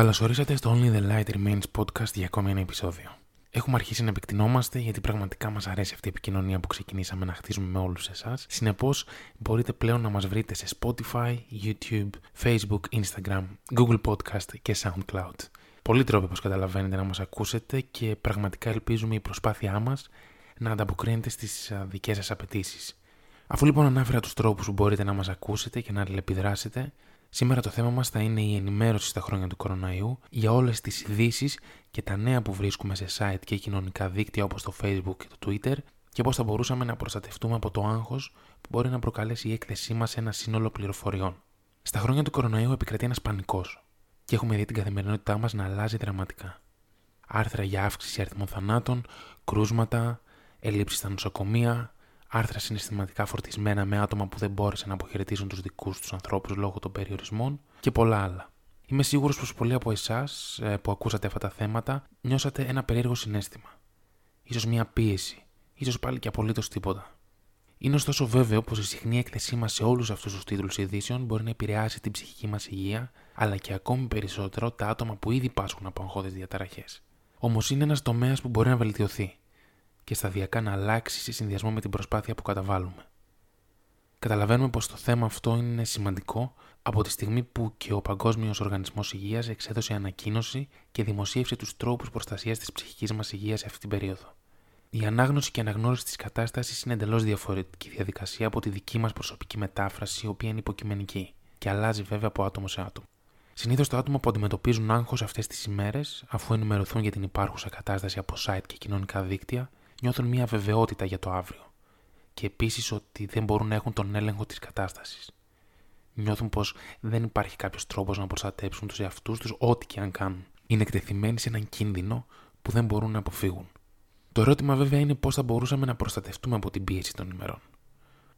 Καλώ ορίσατε στο Only the Light Remains podcast για ακόμη ένα επεισόδιο. Έχουμε αρχίσει να επεκτηνόμαστε γιατί πραγματικά μας αρέσει αυτή η επικοινωνία που ξεκινήσαμε να χτίζουμε με όλους εσάς. Συνεπώς, μπορείτε πλέον να μας βρείτε σε Spotify, YouTube, Facebook, Instagram, Google Podcast και SoundCloud. Πολλοί τρόποι, όπως καταλαβαίνετε, να μας ακούσετε και πραγματικά ελπίζουμε η προσπάθειά μας να ανταποκρίνεται στις δικές σας απαιτήσεις. Αφού λοιπόν ανάφερα τους τρόπους που μπορείτε να μας ακούσετε και να αλληλεπιδράσετε, Σήμερα το θέμα μας θα είναι η ενημέρωση στα χρόνια του κοροναϊού για όλες τις ειδήσει και τα νέα που βρίσκουμε σε site και κοινωνικά δίκτυα όπως το facebook και το twitter και πώς θα μπορούσαμε να προστατευτούμε από το άγχος που μπορεί να προκαλέσει η έκθεσή μας σε ένα σύνολο πληροφοριών. Στα χρόνια του κοροναϊού επικρατεί ένας πανικός και έχουμε δει την καθημερινότητά μας να αλλάζει δραματικά. Άρθρα για αύξηση αριθμών θανάτων, κρούσματα, ελλείψεις στα νοσοκομεία, άρθρα συναισθηματικά φορτισμένα με άτομα που δεν μπόρεσαν να αποχαιρετήσουν τους δικούς τους ανθρώπους λόγω των περιορισμών και πολλά άλλα. Είμαι σίγουρος πως πολλοί από εσάς ε, που ακούσατε αυτά τα θέματα νιώσατε ένα περίεργο συνέστημα. σω μια πίεση, ίσως πάλι και απολύτως τίποτα. Είναι ωστόσο βέβαιο πως η συχνή έκθεσή μας σε όλους αυτούς τους τίτλους ειδήσεων μπορεί να επηρεάσει την ψυχική μας υγεία, αλλά και ακόμη περισσότερο τα άτομα που ήδη πάσχουν από αγχώδες διαταραχές. Όμως είναι ένας τομέας που μπορεί να βελτιωθεί και σταδιακά να αλλάξει σε συνδυασμό με την προσπάθεια που καταβάλουμε. Καταλαβαίνουμε πως το θέμα αυτό είναι σημαντικό από τη στιγμή που και ο Παγκόσμιος Οργανισμός Υγείας εξέδωσε ανακοίνωση και δημοσίευσε τους τρόπους προστασίας της ψυχικής μας υγείας σε αυτή την περίοδο. Η ανάγνωση και αναγνώριση της κατάστασης είναι εντελώς διαφορετική διαδικασία από τη δική μας προσωπική μετάφραση, η οποία είναι υποκειμενική και αλλάζει βέβαια από άτομο σε άτομο. Συνήθως τα άτομα που αντιμετωπίζουν άγχος αυτές τις ημέρες, αφού ενημερωθούν για την υπάρχουσα κατάσταση από site και κοινωνικά δίκτυα, νιώθουν μια βεβαιότητα για το αύριο και επίσης ότι δεν μπορούν να έχουν τον έλεγχο της κατάστασης. Νιώθουν πως δεν υπάρχει κάποιος τρόπος να προστατέψουν τους εαυτούς τους ό,τι και αν κάνουν. Είναι εκτεθειμένοι σε έναν κίνδυνο που δεν μπορούν να αποφύγουν. Το ερώτημα βέβαια είναι πώς θα μπορούσαμε να προστατευτούμε από την πίεση των ημερών.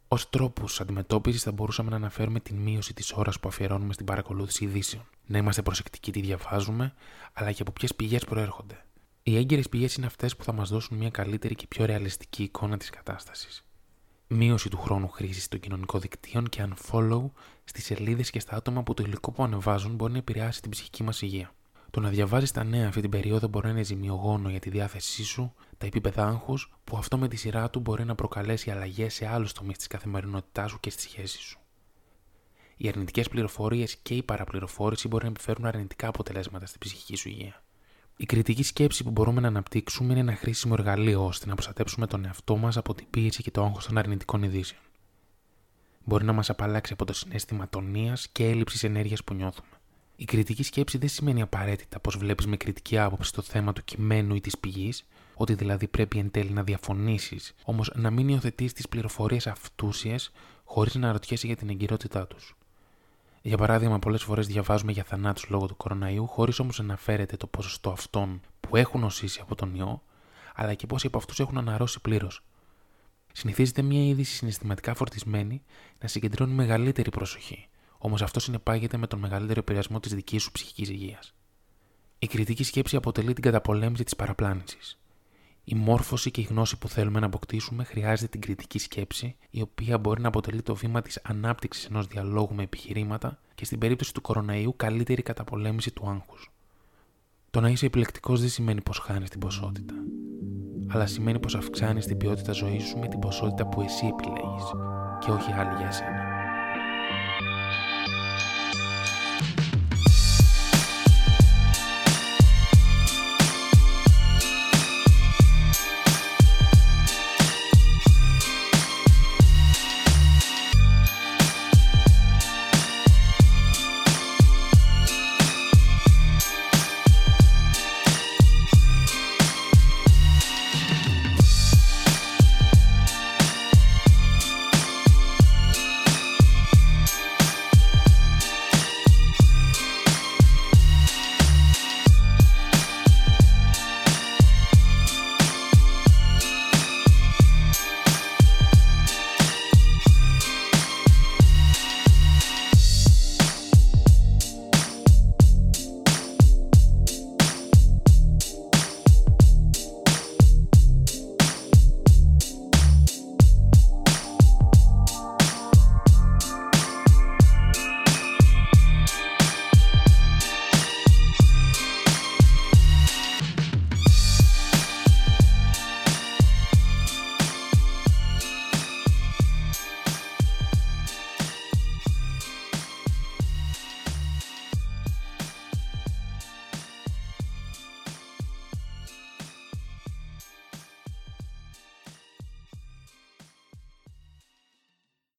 Ω τρόπους αντιμετώπισης θα μπορούσαμε να αναφέρουμε την μείωση της ώρας που αφιερώνουμε στην παρακολούθηση ειδήσεων. Να είμαστε προσεκτικοί τι διαβάζουμε, αλλά και από ποιες πηγές προέρχονται. Οι έγκαιρε πηγές είναι αυτές που θα μας δώσουν μια καλύτερη και πιο ρεαλιστική εικόνα της κατάστασης. Μείωση του χρόνου χρήσης των κοινωνικών δικτύων και unfollow στις σελίδες και στα άτομα που το υλικό που ανεβάζουν μπορεί να επηρεάσει την ψυχική μας υγεία. Το να διαβάζεις τα νέα αυτή την περίοδο μπορεί να είναι ζημιογόνο για τη διάθεσή σου, τα επίπεδα άγχους, που αυτό με τη σειρά του μπορεί να προκαλέσει αλλαγές σε άλλους τομείς της καθημερινότητάς σου και στη σχέση σου. Οι αρνητικές πληροφορίες και η παραπληροφόρηση μπορεί να επιφέρουν αρνητικά αποτελέσματα στην ψυχική σου υγεία. Η κριτική σκέψη που μπορούμε να αναπτύξουμε είναι ένα χρήσιμο εργαλείο ώστε να προστατέψουμε τον εαυτό μας από την πίεση και το άγχος των αρνητικών ειδήσεων. Μπορεί να μας απαλλάξει από το συνέστημα τονίας και έλλειψης ενέργειας που νιώθουμε. Η κριτική σκέψη δεν σημαίνει απαραίτητα πως βλέπεις με κριτική άποψη το θέμα του κειμένου ή της πηγής, ότι δηλαδή πρέπει εν τέλει να διαφωνήσεις, όμως να μην υιοθετείς τις πληροφορίες αυτούσιες χωρίς να ρωτιέσαι για την εγκυρότητά τους. Για παράδειγμα, πολλές φορές διαβάζουμε για θανάτους λόγω του κοροναϊού, χωρίς όμως να αναφέρεται το ποσοστό αυτών που έχουν νοσήσει από τον ιό, αλλά και πόσοι από αυτούς έχουν αναρρώσει πλήρως. Συνηθίζεται μια είδηση συναισθηματικά φορτισμένη να συγκεντρώνει μεγαλύτερη προσοχή, όμως αυτός συνεπάγεται με τον μεγαλύτερο επηρεασμό της δικής σου ψυχικής υγείας. Η κριτική σκέψη αποτελεί την καταπολέμηση της παραπλάνησης. Η μόρφωση και η γνώση που θέλουμε να αποκτήσουμε χρειάζεται την κριτική σκέψη, η οποία μπορεί να αποτελεί το βήμα της ανάπτυξης ενός διαλόγου με επιχειρήματα και στην περίπτωση του κοροναϊού καλύτερη καταπολέμηση του άγχους. Το να είσαι επιλεκτικός δεν σημαίνει πως χάνεις την ποσότητα, αλλά σημαίνει πως αυξάνεις την ποιότητα ζωής σου με την ποσότητα που εσύ επιλέγεις και όχι άλλη για εσένα.